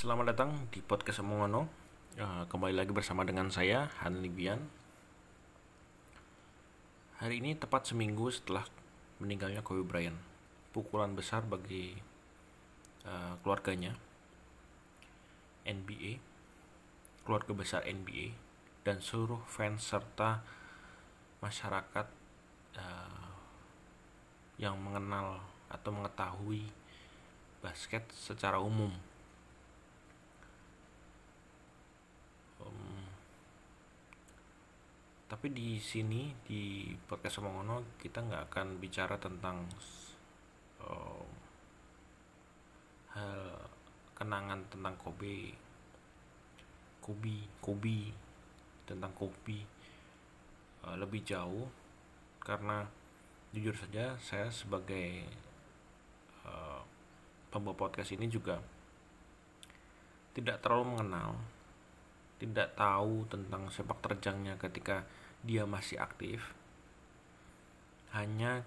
Selamat datang di podcast Omongono. Uh, kembali lagi bersama dengan saya Han Libian. Hari ini tepat seminggu setelah meninggalnya Kobe Bryant. Pukulan besar bagi uh, keluarganya, NBA, keluarga besar NBA, dan seluruh fans serta masyarakat uh, yang mengenal atau mengetahui basket secara umum tapi di sini di podcast Omongono kita nggak akan bicara tentang uh, hal kenangan tentang Kobe. Kobe Kobe tentang Kobe. Uh, lebih jauh karena jujur saja saya sebagai uh, pembawa podcast ini juga tidak terlalu mengenal tidak tahu tentang sepak terjangnya ketika dia masih aktif. Hanya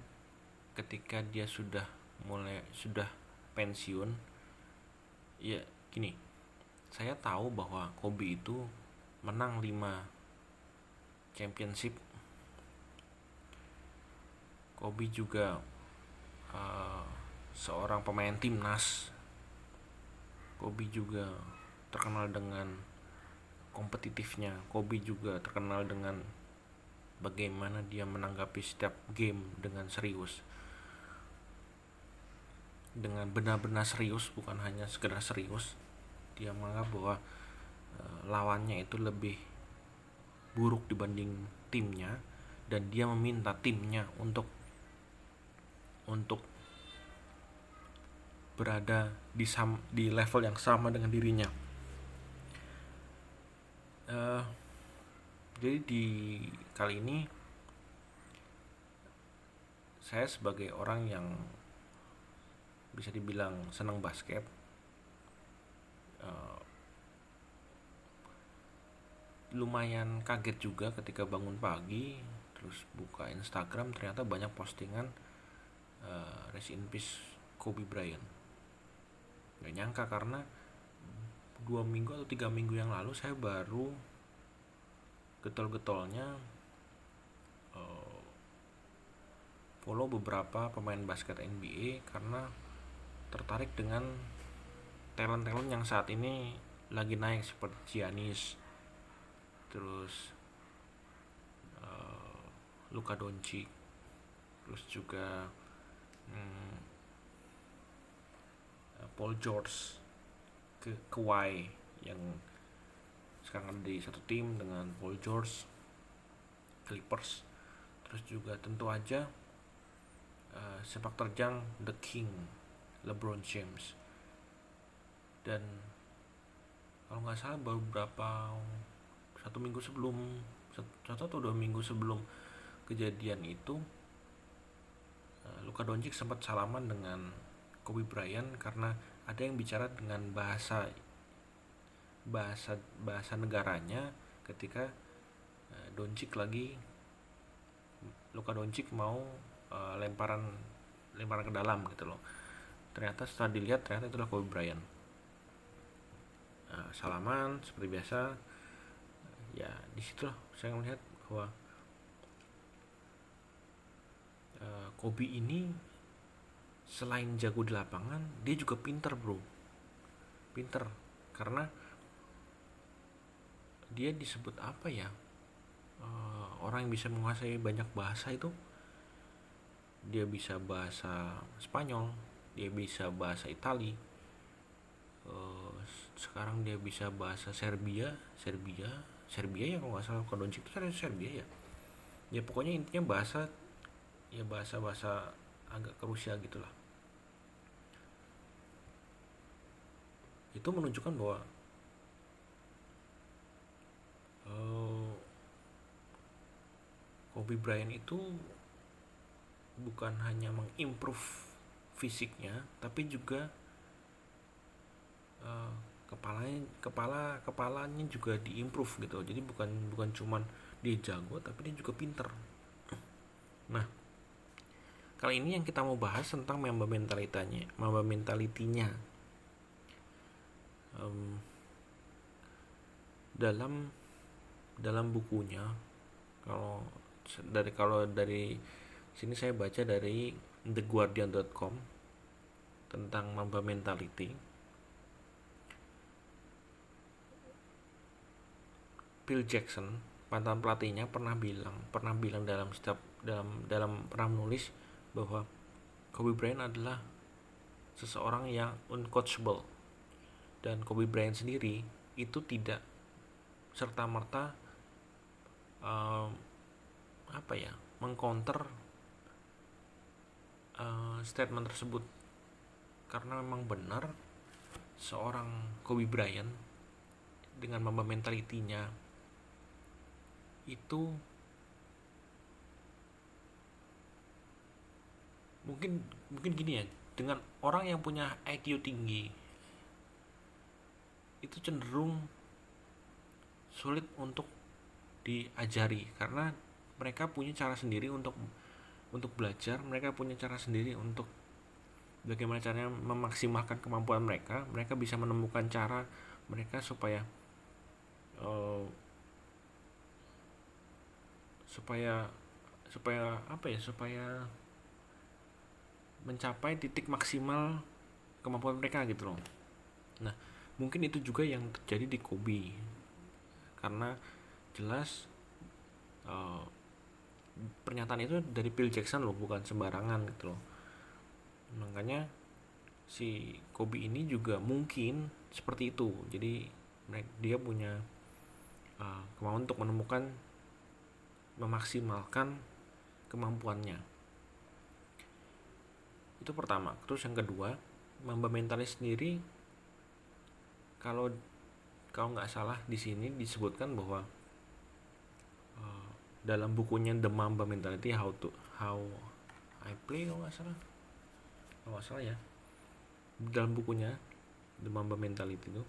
ketika dia sudah mulai sudah pensiun. Ya gini. Saya tahu bahwa Kobe itu menang 5 championship. Kobe juga uh, seorang pemain timnas. Kobe juga terkenal dengan kompetitifnya. Kobe juga terkenal dengan bagaimana dia menanggapi setiap game dengan serius. Dengan benar-benar serius bukan hanya sekedar serius dia menganggap bahwa e, lawannya itu lebih buruk dibanding timnya dan dia meminta timnya untuk untuk berada di sam, di level yang sama dengan dirinya uh, jadi di kali ini saya sebagai orang yang bisa dibilang senang basket uh, lumayan kaget juga ketika bangun pagi terus buka Instagram ternyata banyak postingan uh, rest in peace Kobe Bryant. Gak nyangka karena dua minggu atau tiga minggu yang lalu saya baru getol-getolnya uh, follow beberapa pemain basket NBA karena tertarik dengan talent-talent yang saat ini lagi naik seperti Giannis terus uh, Luka Doncic terus juga hmm, Paul George ke Kawhi yang sekarang ada di satu tim dengan Paul George Clippers terus juga tentu aja uh, sepak terjang The King LeBron James. Dan kalau nggak salah baru beberapa satu minggu sebelum satu atau dua minggu sebelum kejadian itu uh, Luka Doncic sempat salaman dengan Kobe Bryant karena ada yang bicara dengan bahasa bahasa bahasa negaranya ketika uh, Doncic lagi Luka Doncic mau uh, lemparan lemparan ke dalam gitu loh. Ternyata setelah dilihat ternyata itulah Kobe Bryant. Uh, salaman seperti biasa. Ya di situlah saya melihat bahwa Kobe ini selain jago di lapangan dia juga pinter bro. Pinter karena dia disebut apa ya? Uh, orang yang bisa menguasai banyak bahasa itu dia bisa bahasa Spanyol dia bisa bahasa Itali uh, sekarang dia bisa bahasa Serbia Serbia Serbia ya kalau nggak salah kalau itu Serbia ya? Ya pokoknya intinya bahasa ya bahasa bahasa agak ke Rusia gitulah. Itu menunjukkan bahwa uh, Kobe Bryant itu bukan hanya mengimprove fisiknya tapi juga uh, kepalanya kepala kepalanya juga diimprove gitu. Jadi bukan bukan cuman dia jago tapi dia juga pinter. Nah kali ini yang kita mau bahas tentang member mentalitanya member mentalitinya. Um, dalam dalam bukunya kalau dari kalau dari sini saya baca dari theguardian.com tentang Mamba mentality. Bill Jackson mantan pelatihnya pernah bilang pernah bilang dalam setiap dalam dalam pernah menulis bahwa Kobe Bryant adalah seseorang yang uncoachable. Dan Kobe Bryant sendiri itu tidak serta merta uh, apa ya mengcounter uh, statement tersebut. Karena memang benar seorang Kobe Bryant dengan mamba mentalitinya itu mungkin mungkin gini ya dengan orang yang punya IQ tinggi itu cenderung sulit untuk diajari. Karena mereka punya cara sendiri untuk untuk belajar mereka punya cara sendiri untuk bagaimana caranya memaksimalkan kemampuan mereka. Mereka bisa menemukan cara mereka supaya uh, supaya supaya apa ya supaya mencapai titik maksimal kemampuan mereka gitu loh. Nah mungkin itu juga yang terjadi di Kobe. Karena jelas uh, pernyataan itu dari Bill Jackson loh bukan sembarangan gitu loh. Makanya si Kobe ini juga mungkin seperti itu. Jadi dia punya uh, kemauan untuk menemukan memaksimalkan kemampuannya. Itu pertama. Terus yang kedua mamba mentalis sendiri kalau kalau nggak salah di sini disebutkan bahwa dalam bukunya The Mamba Mentality How to How I Play kalau nggak salah. Kalau nggak salah ya. Dalam bukunya The Mamba Mentality itu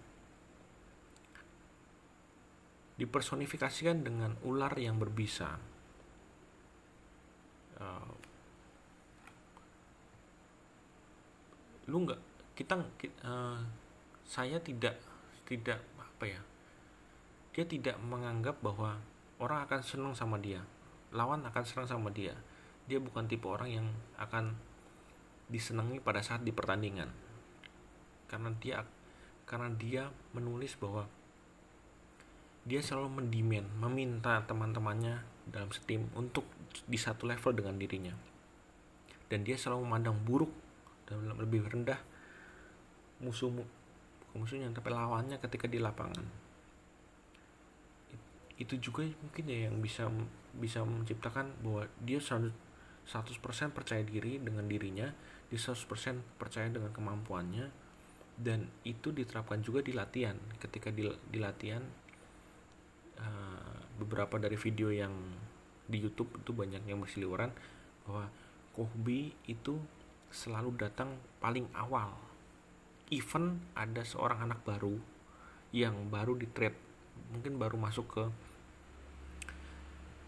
dipersonifikasikan dengan ular yang berbisa. Uh, lu nggak kita uh, saya tidak tidak apa ya dia tidak menganggap bahwa orang akan senang sama dia. Lawan akan senang sama dia. Dia bukan tipe orang yang akan disenangi pada saat di pertandingan. Karena dia karena dia menulis bahwa dia selalu mendimen meminta teman-temannya dalam setim untuk di satu level dengan dirinya. Dan dia selalu memandang buruk dan lebih rendah musuh musuhnya tapi lawannya ketika di lapangan itu juga mungkin ya yang bisa bisa menciptakan bahwa dia 100% percaya diri dengan dirinya dia 100% percaya dengan kemampuannya dan itu diterapkan juga di latihan. Ketika di, di latihan uh, beberapa dari video yang di YouTube itu banyak yang berseliweran bahwa Kobe itu selalu datang paling awal. Even ada seorang anak baru yang baru di trade mungkin baru masuk ke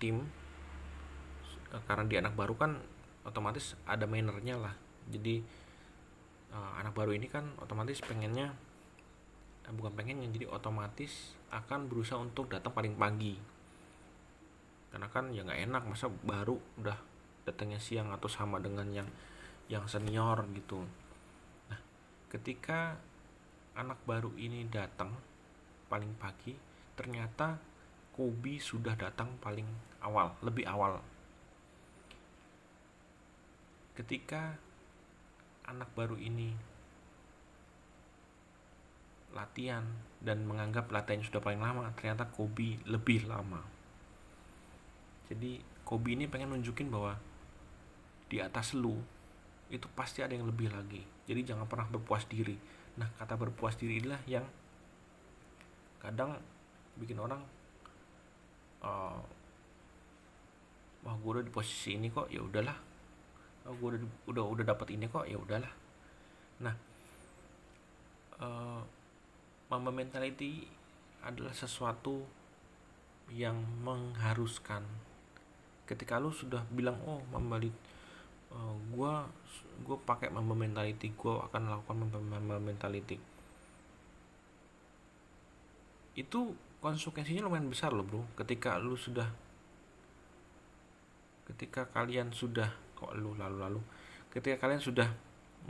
tim. Karena dia anak baru kan otomatis ada mannernya lah. Jadi uh, anak baru ini kan otomatis pengennya eh, bukan pengennya jadi otomatis akan berusaha untuk datang paling pagi. Karena kan ya nggak enak masa baru udah datangnya siang atau sama dengan yang yang senior gitu. Ketika anak baru ini datang paling pagi ternyata Kobe sudah datang paling awal lebih awal. Ketika anak baru ini latihan dan menganggap latihan sudah paling lama ternyata Kobe lebih lama. Jadi Kobe ini pengen nunjukin bahwa di atas lu itu pasti ada yang lebih lagi. Jadi jangan pernah berpuas diri. Nah kata berpuas diri inilah yang kadang bikin orang uh, wah gue udah di posisi ini kok ya udahlah. Oh, gue udah udah udah dapat ini kok ya udahlah. Nah uh, mama mentality adalah sesuatu yang mengharuskan. Ketika lu sudah bilang oh mama uh, gue gue pakai mamba mentality gue akan lakukan mamba mentality. Itu konsekuensinya lumayan besar loh bro. Ketika lu sudah ketika kalian sudah kok lu lalu lalu ketika kalian sudah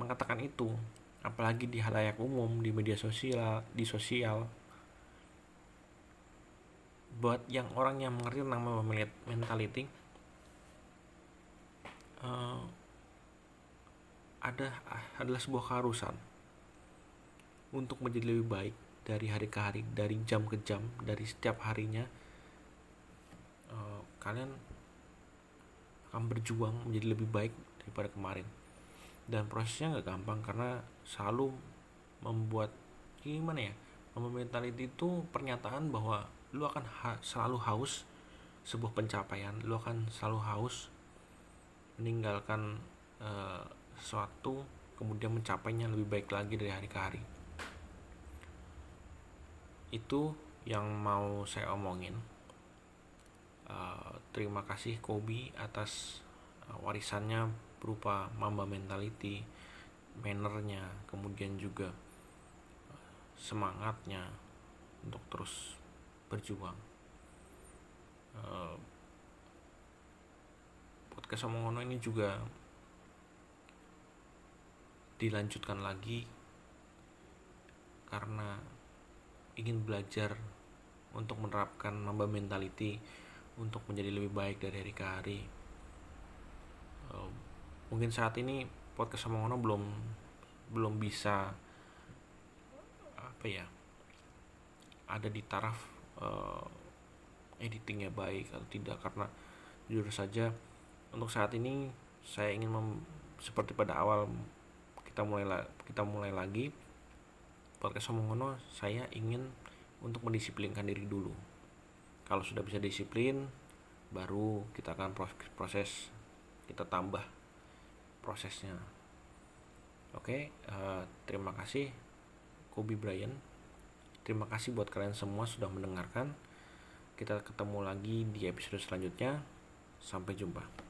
mengatakan itu apalagi di halayak umum di media sosial di sosial buat yang orang yang mengerti tentang mentality uh, ada adalah sebuah keharusan untuk menjadi lebih baik dari hari ke hari dari jam ke jam dari setiap harinya uh, kalian akan berjuang menjadi lebih baik daripada kemarin. Dan prosesnya nggak gampang karena selalu membuat gimana ya membuat itu pernyataan bahwa lu akan ha selalu haus sebuah pencapaian lu akan selalu haus meninggalkan uh, sesuatu kemudian mencapainya lebih baik lagi dari hari ke hari itu yang mau saya omongin. Uh, terima kasih Kobi atas uh, warisannya berupa Mamba mentality mannernya kemudian juga semangatnya untuk terus berjuang. Uh, podcast Omongono ini juga dilanjutkan lagi karena ingin belajar untuk menerapkan mamba mentality untuk menjadi lebih baik dari hari ke hari. Uh, mungkin saat ini podcast Omongono belum belum bisa apa ya ada di taraf uh, editingnya baik atau tidak. Karena jujur saja untuk saat ini saya ingin mem, seperti pada awal kita mulai kita mulai lagi podcast Omongono saya ingin untuk mendisiplinkan diri dulu. Kalau sudah bisa disiplin baru kita akan proses kita tambah prosesnya. Oke uh, terima kasih Kobe Bryant. Terima kasih buat kalian semua sudah mendengarkan. Kita ketemu lagi di episode selanjutnya. Sampai jumpa